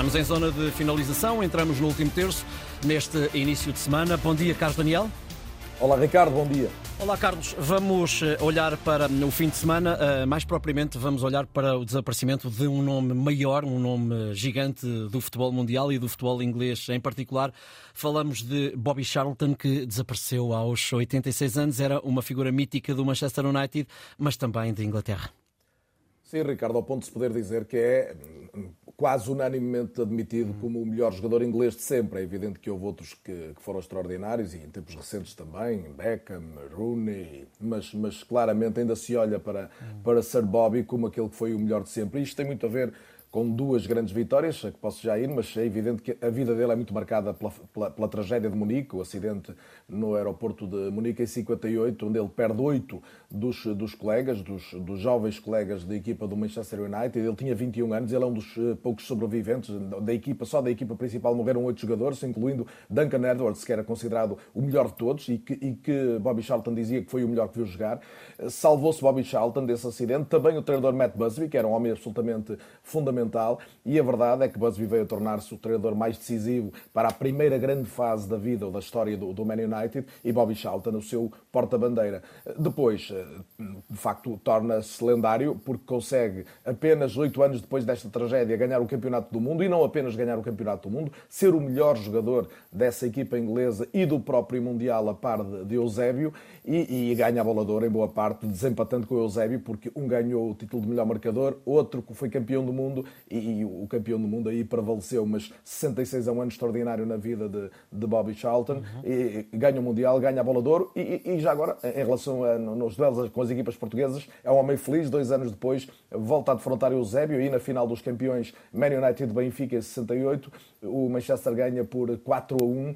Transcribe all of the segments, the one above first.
Estamos em zona de finalização, entramos no último terço, neste início de semana. Bom dia, Carlos Daniel. Olá, Ricardo, bom dia. Olá, Carlos. Vamos eh, olhar para o fim de semana. Eh, mais propriamente, vamos olhar para o desaparecimento de um nome maior, um nome gigante do futebol mundial e do futebol inglês em particular. Falamos de Bobby Charlton, que desapareceu aos 86 anos. Era uma figura mítica do Manchester United, mas também de Inglaterra. Sim, Ricardo, ao ponto de se poder dizer que é quase unanimemente admitido como o melhor jogador inglês de sempre. É evidente que houve outros que, que foram extraordinários e em tempos recentes também, Beckham, Rooney, mas, mas claramente ainda se olha para, para Sir Bobby como aquele que foi o melhor de sempre. E isto tem muito a ver com duas grandes vitórias, a que posso já ir, mas é evidente que a vida dele é muito marcada pela, pela, pela, tragédia de Munique, o acidente no aeroporto de Munique em 58, onde ele perde oito dos, dos colegas, dos, dos jovens colegas da equipa do Manchester United. Ele tinha 21 anos, ele é um dos eh, poucos sobreviventes da equipa, só da equipa principal morreram oito jogadores, incluindo Duncan Edwards, que era considerado o melhor de todos e que, e que Bobby Charlton dizia que foi o melhor que viu jogar. Salvou-se Bobby Charlton desse acidente, também o treinador Matt Busby, que era um homem absolutamente fundamental fundamental. E a verdade é que Busby veio a tornar-se o treinador mais decisivo para a primeira grande fase da vida ou da história do, do Man United. E Bobby Charlton o seu porta-bandeira. Depois, eh, de facto, torna-se lendário porque consegue apenas oito anos depois desta tragédia ganhar o Campeonato do Mundo. E não apenas ganhar o Campeonato do Mundo, ser o melhor jogador dessa equipa inglesa e do próprio Mundial a par de, de Eusébio. E, e ganha a bola em boa parte, desempatando com o Eusébio porque um ganhou o título de melhor marcador, outro foi campeão do mundo e, e, o campeão do mundo aí prevaleceu, mas 66 é um ano extraordinário na vida de, de Bobby Charlton, uhum. e, e, ganha o Mundial, ganha a bola de ouro, e, e já agora, em relação a, nos duelos com as equipas portuguesas, é um homem feliz, dois anos depois volta a defrontar o Eusébio, e na final dos campeões Man United Benfica em 68, o Manchester ganha por 4 a 1,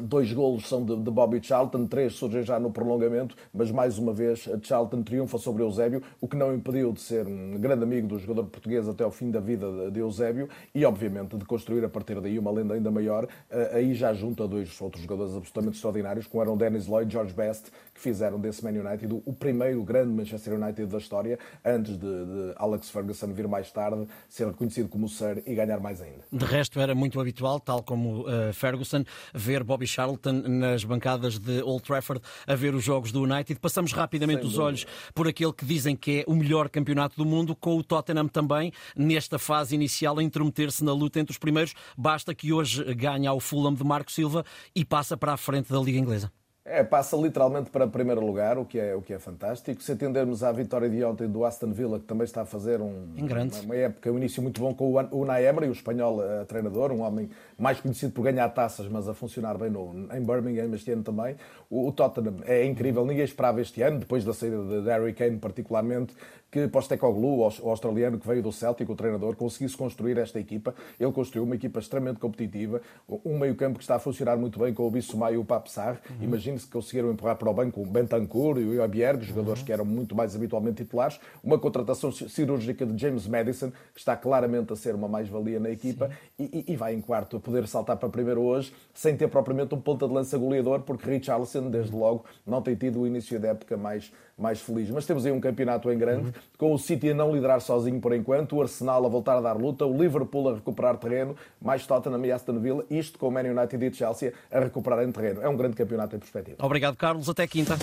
Dois golos são de, Bobby Charlton, três surgem já no prolongamento, mas mais uma vez Charlton triunfa sobre Eusébio, o que não impediu de ser um grande amigo do jogador português até ao fim da vida de Eusébio e, obviamente, de construir a partir daí uma lenda ainda maior. Eh, aí já junta dois outros jogadores absolutamente extraordinários, como eram Dennis Lloyd e George Best, que fizeram desse Man United o primeiro grande Manchester United da história, antes de, de Alex Ferguson vir mais tarde, ser reconhecido como Sir e ganhar mais ainda. De resto, era muito habitual, tal como uh, Ferguson, ver Bobby Bobby Charlton nas bancadas de Old Trafford a ver os jogos do United. Passamos rapidamente Sem os dúvida. olhos por aquele que dizem que é o melhor campeonato do mundo, com o Tottenham também nesta fase inicial a intrometer-se na luta entre os primeiros. Basta que hoje ganhe ao Fulham de Marco Silva e passa para a frente da Liga Inglesa. É, passa literalmente para primeiro lugar, o que, é, o que é fantástico. Se atendermos à vitória de ontem do Aston Villa, que também está a fazer um, uma, uma, época, um início muito bom com o Unai Emery, o espanhol eh, treinador, um homem mais conhecido por ganhar taças, mas a funcionar bem no, em Birmingham este ano também. O, o Tottenham é incrível, ninguém esperava este ano, depois da saída de Harry Kane particularmente, que Postecoglou, o australiano que veio do Celtic, o treinador, conseguisse construir esta equipa. Ele construiu uma equipa extremamente competitiva, um meio-campo que está a funcionar muito bem com o Bissouma e o Papsar. Uhum. Que conseguiram empurrar para o banco o Bentancur e o Iabierg, jogadores uhum. que eram muito mais habitualmente titulares. Uma contratação cirúrgica de James Madison, que está claramente a ser uma mais-valia na equipa e, e, vai em quarto a poder saltar para primeiro hoje, sem ter propriamente um ponta de lança goleador, porque Richarlison, desde logo, não tem tido o início da época mais, mais feliz. Mas temos aí um campeonato em grande. Uhum com o City a não liderar sozinho por enquanto, o Arsenal a voltar a dar luta, o Liverpool a recuperar terreno, mais Tottenham e Aston Villa, isto com o Man United e Chelsea a recuperar em terreno. É um grande campeonato em perspectiva. Obrigado, Carlos. Até quinta.